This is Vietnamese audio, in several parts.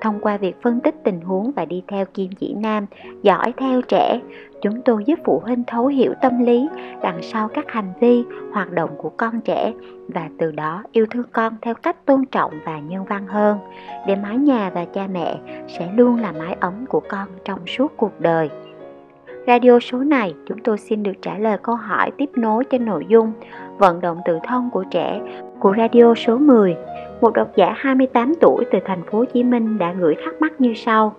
thông qua việc phân tích tình huống và đi theo kim chỉ nam, dõi theo trẻ. Chúng tôi giúp phụ huynh thấu hiểu tâm lý, đằng sau các hành vi, hoạt động của con trẻ và từ đó yêu thương con theo cách tôn trọng và nhân văn hơn. Để mái nhà và cha mẹ sẽ luôn là mái ấm của con trong suốt cuộc đời. Radio số này, chúng tôi xin được trả lời câu hỏi tiếp nối trên nội dung vận động tự thân của trẻ của radio số 10 một độc giả 28 tuổi từ thành phố Hồ Chí Minh đã gửi thắc mắc như sau.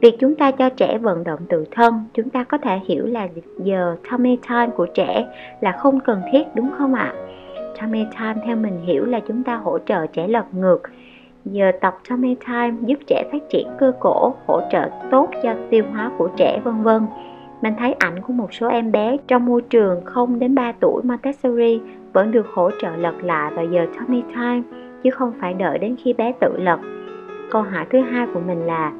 Việc chúng ta cho trẻ vận động tự thân, chúng ta có thể hiểu là giờ tummy time của trẻ là không cần thiết đúng không ạ? Tummy time theo mình hiểu là chúng ta hỗ trợ trẻ lật ngược. Giờ tập tummy time giúp trẻ phát triển cơ cổ, hỗ trợ tốt cho tiêu hóa của trẻ vân vân. Mình thấy ảnh của một số em bé trong môi trường 0 đến 3 tuổi Montessori vẫn được hỗ trợ lật lại vào giờ tummy time chứ không phải đợi đến khi bé tự lật. Câu hỏi thứ hai của mình là,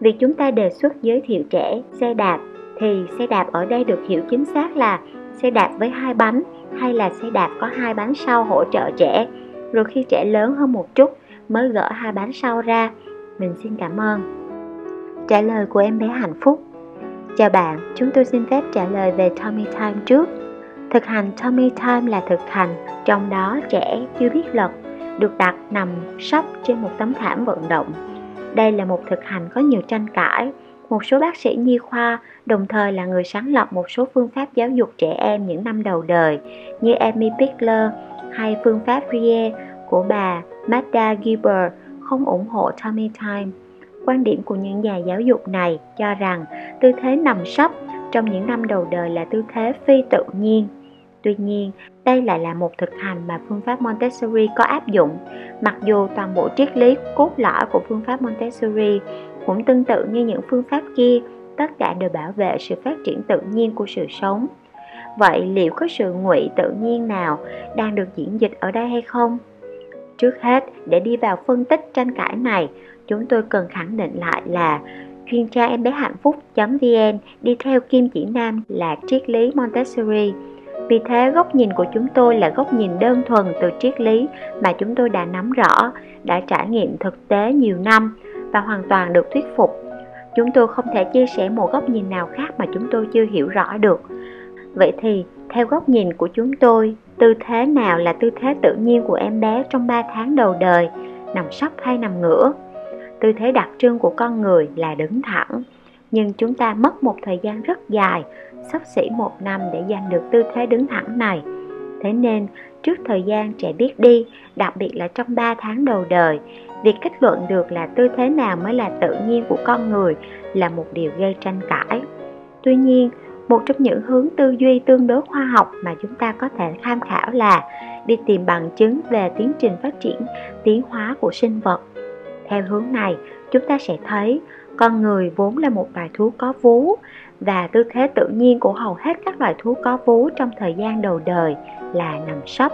Việc chúng ta đề xuất giới thiệu trẻ xe đạp thì xe đạp ở đây được hiểu chính xác là xe đạp với hai bánh hay là xe đạp có hai bánh sau hỗ trợ trẻ. Rồi khi trẻ lớn hơn một chút mới gỡ hai bánh sau ra. Mình xin cảm ơn. Trả lời của em bé hạnh phúc. Chào bạn, chúng tôi xin phép trả lời về Tommy time trước. Thực hành Tommy time là thực hành, trong đó trẻ chưa biết lật được đặt nằm sấp trên một tấm thảm vận động. Đây là một thực hành có nhiều tranh cãi. Một số bác sĩ nhi khoa, đồng thời là người sáng lập một số phương pháp giáo dục trẻ em những năm đầu đời, như Amy Pickler hay phương pháp Rie của bà Magda Gilbert không ủng hộ Tommy time. Quan điểm của những nhà giáo dục này cho rằng tư thế nằm sấp trong những năm đầu đời là tư thế phi tự nhiên Tuy nhiên, đây lại là một thực hành mà phương pháp Montessori có áp dụng, mặc dù toàn bộ triết lý cốt lõi của phương pháp Montessori cũng tương tự như những phương pháp kia, tất cả đều bảo vệ sự phát triển tự nhiên của sự sống. Vậy liệu có sự ngụy tự nhiên nào đang được diễn dịch ở đây hay không? Trước hết, để đi vào phân tích tranh cãi này, chúng tôi cần khẳng định lại là chuyên gia em bé hạnh phúc.vn đi theo kim chỉ nam là triết lý Montessori vì thế góc nhìn của chúng tôi là góc nhìn đơn thuần từ triết lý mà chúng tôi đã nắm rõ, đã trải nghiệm thực tế nhiều năm và hoàn toàn được thuyết phục. Chúng tôi không thể chia sẻ một góc nhìn nào khác mà chúng tôi chưa hiểu rõ được. Vậy thì, theo góc nhìn của chúng tôi, tư thế nào là tư thế tự nhiên của em bé trong 3 tháng đầu đời, nằm sấp hay nằm ngửa? Tư thế đặc trưng của con người là đứng thẳng, nhưng chúng ta mất một thời gian rất dài sắp xỉ một năm để giành được tư thế đứng thẳng này. Thế nên, trước thời gian trẻ biết đi, đặc biệt là trong 3 tháng đầu đời, việc kết luận được là tư thế nào mới là tự nhiên của con người là một điều gây tranh cãi. Tuy nhiên, một trong những hướng tư duy tương đối khoa học mà chúng ta có thể tham khảo là đi tìm bằng chứng về tiến trình phát triển tiến hóa của sinh vật. Theo hướng này, chúng ta sẽ thấy con người vốn là một loài thú có vú và tư thế tự nhiên của hầu hết các loài thú có vú trong thời gian đầu đời là nằm sấp.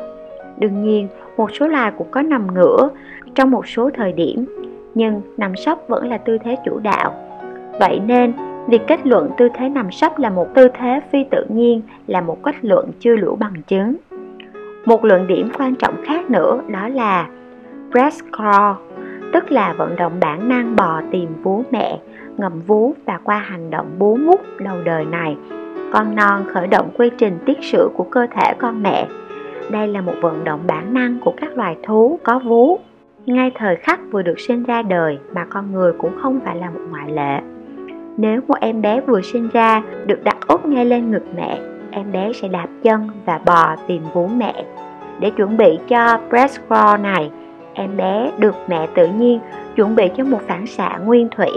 Đương nhiên, một số loài cũng có nằm ngửa trong một số thời điểm, nhưng nằm sấp vẫn là tư thế chủ đạo. Vậy nên, việc kết luận tư thế nằm sấp là một tư thế phi tự nhiên là một kết luận chưa đủ bằng chứng. Một luận điểm quan trọng khác nữa đó là breast crawl, tức là vận động bản năng bò tìm vú mẹ, ngậm vú và qua hành động bú mút đầu đời này. Con non khởi động quy trình tiết sữa của cơ thể con mẹ. Đây là một vận động bản năng của các loài thú có vú. Ngay thời khắc vừa được sinh ra đời mà con người cũng không phải là một ngoại lệ. Nếu một em bé vừa sinh ra được đặt úp ngay lên ngực mẹ, em bé sẽ đạp chân và bò tìm vú mẹ. Để chuẩn bị cho breast crawl này em bé được mẹ tự nhiên chuẩn bị cho một phản xạ nguyên thủy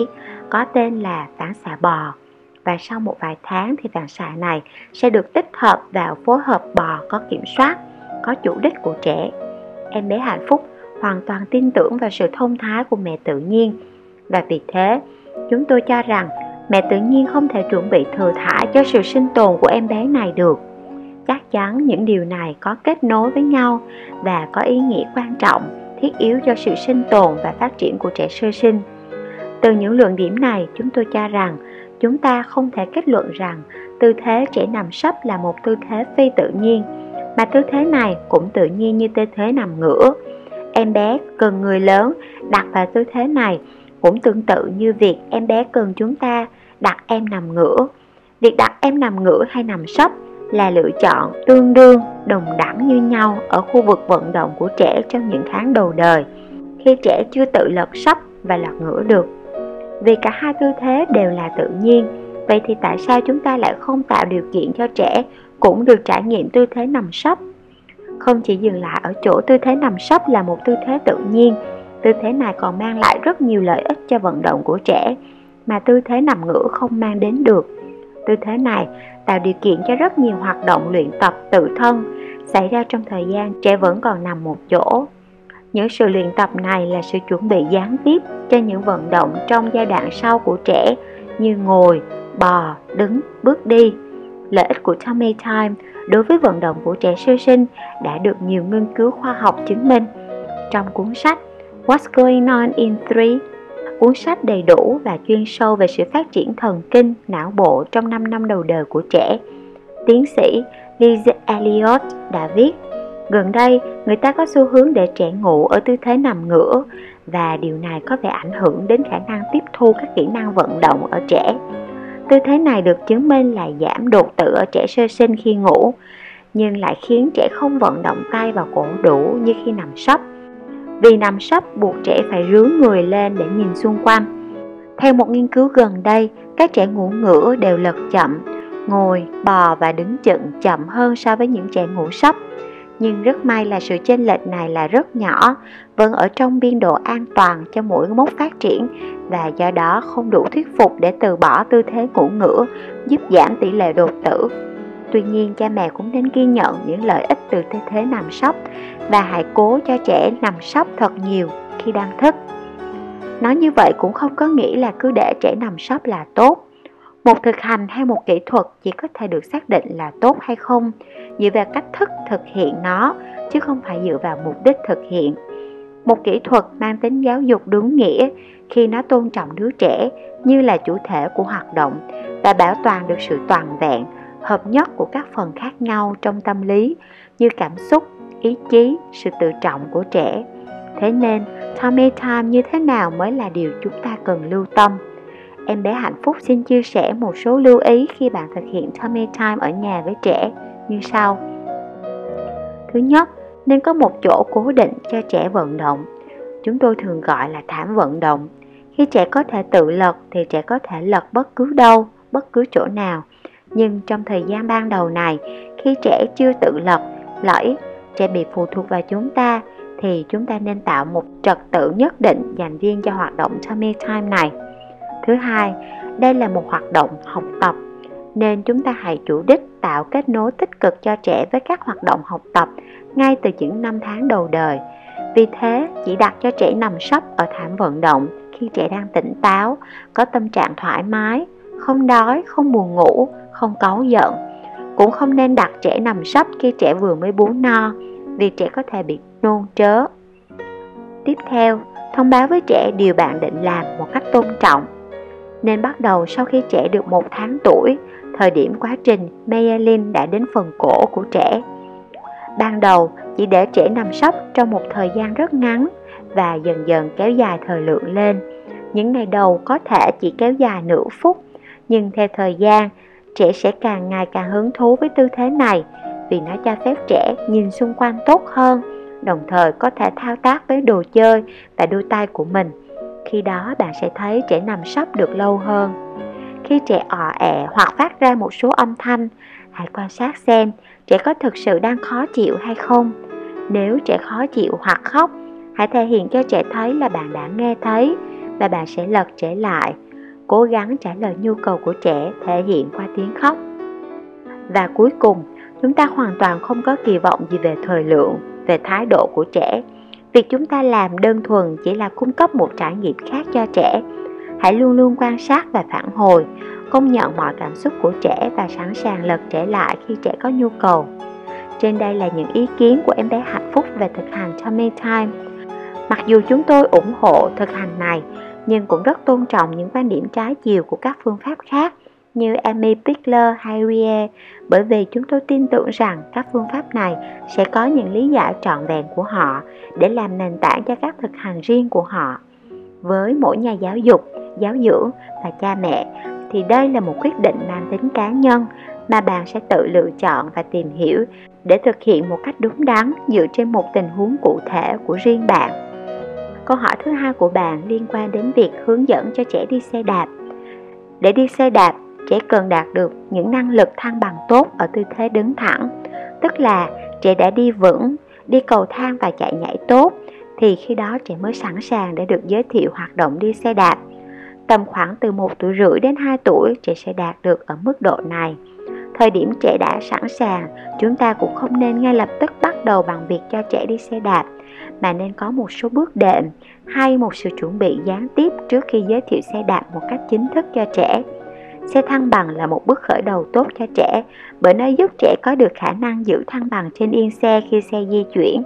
có tên là phản xạ bò và sau một vài tháng thì phản xạ này sẽ được tích hợp vào phối hợp bò có kiểm soát, có chủ đích của trẻ. Em bé hạnh phúc hoàn toàn tin tưởng vào sự thông thái của mẹ tự nhiên và vì thế chúng tôi cho rằng mẹ tự nhiên không thể chuẩn bị thừa thải cho sự sinh tồn của em bé này được. chắc chắn những điều này có kết nối với nhau và có ý nghĩa quan trọng thiết yếu cho sự sinh tồn và phát triển của trẻ sơ sinh. Từ những luận điểm này, chúng tôi cho rằng chúng ta không thể kết luận rằng tư thế trẻ nằm sấp là một tư thế phi tự nhiên, mà tư thế này cũng tự nhiên như tư thế nằm ngửa. Em bé cần người lớn đặt vào tư thế này cũng tương tự như việc em bé cần chúng ta đặt em nằm ngửa. Việc đặt em nằm ngửa hay nằm sấp là lựa chọn tương đương, đồng đẳng như nhau ở khu vực vận động của trẻ trong những tháng đầu đời, khi trẻ chưa tự lật sấp và lật ngửa được. Vì cả hai tư thế đều là tự nhiên, vậy thì tại sao chúng ta lại không tạo điều kiện cho trẻ cũng được trải nghiệm tư thế nằm sấp? Không chỉ dừng lại ở chỗ tư thế nằm sấp là một tư thế tự nhiên, tư thế này còn mang lại rất nhiều lợi ích cho vận động của trẻ mà tư thế nằm ngửa không mang đến được. Tư thế này tạo điều kiện cho rất nhiều hoạt động luyện tập tự thân xảy ra trong thời gian trẻ vẫn còn nằm một chỗ. Những sự luyện tập này là sự chuẩn bị gián tiếp cho những vận động trong giai đoạn sau của trẻ như ngồi, bò, đứng, bước đi. Lợi ích của tummy time đối với vận động của trẻ sơ sinh đã được nhiều nghiên cứu khoa học chứng minh. Trong cuốn sách What's Going On in 3 cuốn sách đầy đủ và chuyên sâu về sự phát triển thần kinh, não bộ trong 5 năm đầu đời của trẻ. Tiến sĩ Liz Elliot đã viết, gần đây người ta có xu hướng để trẻ ngủ ở tư thế nằm ngửa và điều này có vẻ ảnh hưởng đến khả năng tiếp thu các kỹ năng vận động ở trẻ. Tư thế này được chứng minh là giảm đột tử ở trẻ sơ sinh khi ngủ, nhưng lại khiến trẻ không vận động tay và cổ đủ như khi nằm sấp vì nằm sấp buộc trẻ phải rướn người lên để nhìn xung quanh. Theo một nghiên cứu gần đây, các trẻ ngủ ngửa đều lật chậm, ngồi, bò và đứng chận chậm hơn so với những trẻ ngủ sấp. Nhưng rất may là sự chênh lệch này là rất nhỏ, vẫn ở trong biên độ an toàn cho mỗi mốc phát triển và do đó không đủ thuyết phục để từ bỏ tư thế ngủ ngửa, giúp giảm tỷ lệ đột tử. Tuy nhiên, cha mẹ cũng nên ghi nhận những lợi ích từ tư thế nằm sóc và hãy cố cho trẻ nằm sóc thật nhiều khi đang thức. Nói như vậy cũng không có nghĩa là cứ để trẻ nằm sóc là tốt. Một thực hành hay một kỹ thuật chỉ có thể được xác định là tốt hay không dựa vào cách thức thực hiện nó chứ không phải dựa vào mục đích thực hiện. Một kỹ thuật mang tính giáo dục đúng nghĩa khi nó tôn trọng đứa trẻ như là chủ thể của hoạt động và bảo toàn được sự toàn vẹn, hợp nhất của các phần khác nhau trong tâm lý như cảm xúc, ý chí, sự tự trọng của trẻ. Thế nên, tummy time như thế nào mới là điều chúng ta cần lưu tâm. Em bé hạnh phúc xin chia sẻ một số lưu ý khi bạn thực hiện tummy time ở nhà với trẻ như sau. Thứ nhất, nên có một chỗ cố định cho trẻ vận động. Chúng tôi thường gọi là thảm vận động. Khi trẻ có thể tự lật thì trẻ có thể lật bất cứ đâu, bất cứ chỗ nào. Nhưng trong thời gian ban đầu này, khi trẻ chưa tự lập, lẫy trẻ bị phụ thuộc vào chúng ta thì chúng ta nên tạo một trật tự nhất định dành riêng cho hoạt động tummy time này. Thứ hai, đây là một hoạt động học tập nên chúng ta hãy chủ đích tạo kết nối tích cực cho trẻ với các hoạt động học tập ngay từ những năm tháng đầu đời. Vì thế, chỉ đặt cho trẻ nằm sấp ở thảm vận động khi trẻ đang tỉnh táo, có tâm trạng thoải mái, không đói, không buồn ngủ, không cáu giận cũng không nên đặt trẻ nằm sấp khi trẻ vừa mới bú no vì trẻ có thể bị nôn trớ. Tiếp theo, thông báo với trẻ điều bạn định làm một cách tôn trọng. Nên bắt đầu sau khi trẻ được một tháng tuổi, thời điểm quá trình myelin đã đến phần cổ của trẻ. Ban đầu chỉ để trẻ nằm sấp trong một thời gian rất ngắn và dần dần kéo dài thời lượng lên. Những ngày đầu có thể chỉ kéo dài nửa phút, nhưng theo thời gian trẻ sẽ càng ngày càng hứng thú với tư thế này vì nó cho phép trẻ nhìn xung quanh tốt hơn, đồng thời có thể thao tác với đồ chơi và đôi tay của mình. Khi đó bạn sẽ thấy trẻ nằm sấp được lâu hơn. Khi trẻ ọ ẹ hoặc phát ra một số âm thanh, hãy quan sát xem trẻ có thực sự đang khó chịu hay không. Nếu trẻ khó chịu hoặc khóc, hãy thể hiện cho trẻ thấy là bạn đã nghe thấy và bạn sẽ lật trẻ lại cố gắng trả lời nhu cầu của trẻ thể hiện qua tiếng khóc. Và cuối cùng, chúng ta hoàn toàn không có kỳ vọng gì về thời lượng, về thái độ của trẻ. Việc chúng ta làm đơn thuần chỉ là cung cấp một trải nghiệm khác cho trẻ. Hãy luôn luôn quan sát và phản hồi, công nhận mọi cảm xúc của trẻ và sẵn sàng lật trẻ lại khi trẻ có nhu cầu. Trên đây là những ý kiến của em bé hạnh phúc về thực hành tummy time. Mặc dù chúng tôi ủng hộ thực hành này, nhưng cũng rất tôn trọng những quan điểm trái chiều của các phương pháp khác như Amy Pickler hay Rie bởi vì chúng tôi tin tưởng rằng các phương pháp này sẽ có những lý giải trọn vẹn của họ để làm nền tảng cho các thực hành riêng của họ. Với mỗi nhà giáo dục, giáo dưỡng và cha mẹ thì đây là một quyết định mang tính cá nhân mà bạn sẽ tự lựa chọn và tìm hiểu để thực hiện một cách đúng đắn dựa trên một tình huống cụ thể của riêng bạn. Câu hỏi thứ hai của bạn liên quan đến việc hướng dẫn cho trẻ đi xe đạp. Để đi xe đạp, trẻ cần đạt được những năng lực thăng bằng tốt ở tư thế đứng thẳng, tức là trẻ đã đi vững, đi cầu thang và chạy nhảy tốt thì khi đó trẻ mới sẵn sàng để được giới thiệu hoạt động đi xe đạp. Tầm khoảng từ 1 tuổi rưỡi đến 2 tuổi trẻ sẽ đạt được ở mức độ này. Thời điểm trẻ đã sẵn sàng, chúng ta cũng không nên ngay lập tức bắt đầu bằng việc cho trẻ đi xe đạp, mà nên có một số bước đệm hay một sự chuẩn bị gián tiếp trước khi giới thiệu xe đạp một cách chính thức cho trẻ. Xe thăng bằng là một bước khởi đầu tốt cho trẻ bởi nó giúp trẻ có được khả năng giữ thăng bằng trên yên xe khi xe di chuyển.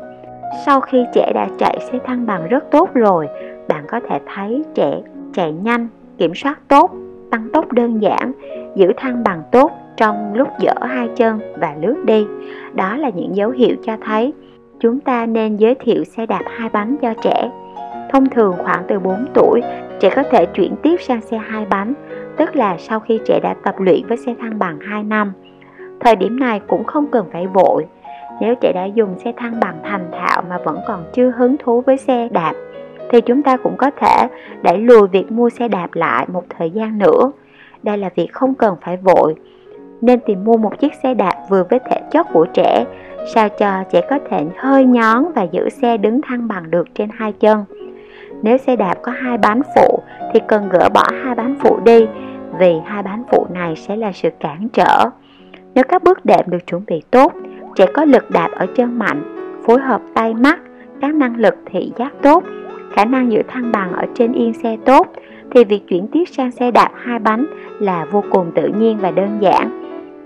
Sau khi trẻ đã chạy xe thăng bằng rất tốt rồi, bạn có thể thấy trẻ chạy nhanh, kiểm soát tốt, tăng tốc đơn giản, giữ thăng bằng tốt trong lúc dở hai chân và lướt đi. Đó là những dấu hiệu cho thấy chúng ta nên giới thiệu xe đạp hai bánh cho trẻ. Thông thường khoảng từ 4 tuổi, trẻ có thể chuyển tiếp sang xe hai bánh, tức là sau khi trẻ đã tập luyện với xe thăng bằng 2 năm. Thời điểm này cũng không cần phải vội. Nếu trẻ đã dùng xe thăng bằng thành thạo mà vẫn còn chưa hứng thú với xe đạp, thì chúng ta cũng có thể đẩy lùi việc mua xe đạp lại một thời gian nữa. Đây là việc không cần phải vội, nên tìm mua một chiếc xe đạp vừa với thể chất của trẻ, sao cho trẻ có thể hơi nhón và giữ xe đứng thăng bằng được trên hai chân. Nếu xe đạp có hai bánh phụ thì cần gỡ bỏ hai bánh phụ đi vì hai bánh phụ này sẽ là sự cản trở. Nếu các bước đệm được chuẩn bị tốt, trẻ có lực đạp ở chân mạnh, phối hợp tay mắt, các năng lực thị giác tốt, khả năng giữ thăng bằng ở trên yên xe tốt, thì việc chuyển tiếp sang xe đạp hai bánh là vô cùng tự nhiên và đơn giản.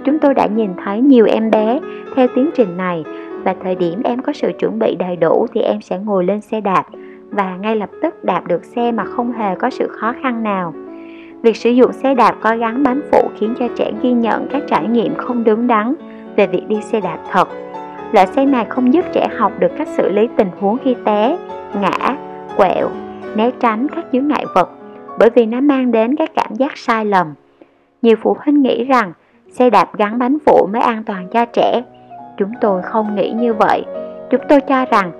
Chúng tôi đã nhìn thấy nhiều em bé theo tiến trình này và thời điểm em có sự chuẩn bị đầy đủ thì em sẽ ngồi lên xe đạp và ngay lập tức đạp được xe mà không hề có sự khó khăn nào. Việc sử dụng xe đạp có gắn bánh phụ khiến cho trẻ ghi nhận các trải nghiệm không đứng đắn về việc đi xe đạp thật. Loại xe này không giúp trẻ học được cách xử lý tình huống khi té, ngã, quẹo, né tránh các chướng ngại vật bởi vì nó mang đến các cảm giác sai lầm. Nhiều phụ huynh nghĩ rằng xe đạp gắn bánh phụ mới an toàn cho trẻ. Chúng tôi không nghĩ như vậy. Chúng tôi cho rằng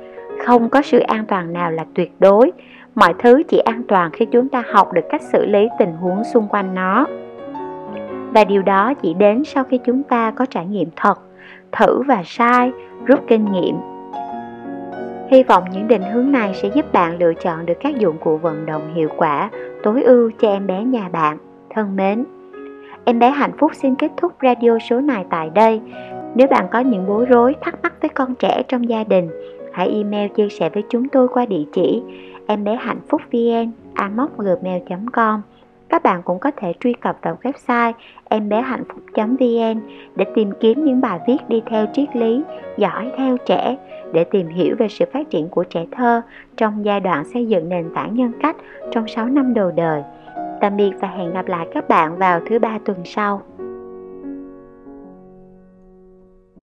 không có sự an toàn nào là tuyệt đối. Mọi thứ chỉ an toàn khi chúng ta học được cách xử lý tình huống xung quanh nó. Và điều đó chỉ đến sau khi chúng ta có trải nghiệm thật, thử và sai, rút kinh nghiệm. Hy vọng những định hướng này sẽ giúp bạn lựa chọn được các dụng cụ vận động hiệu quả, tối ưu cho em bé nhà bạn. Thân mến! Em bé hạnh phúc xin kết thúc radio số này tại đây. Nếu bạn có những bối rối, thắc mắc với con trẻ trong gia đình, hãy email chia sẻ với chúng tôi qua địa chỉ em bé hạnh phúc vn gmail.com các bạn cũng có thể truy cập vào website em bé hạnh phúc vn để tìm kiếm những bài viết đi theo triết lý giỏi theo trẻ để tìm hiểu về sự phát triển của trẻ thơ trong giai đoạn xây dựng nền tảng nhân cách trong 6 năm đầu đời. Tạm biệt và hẹn gặp lại các bạn vào thứ ba tuần sau.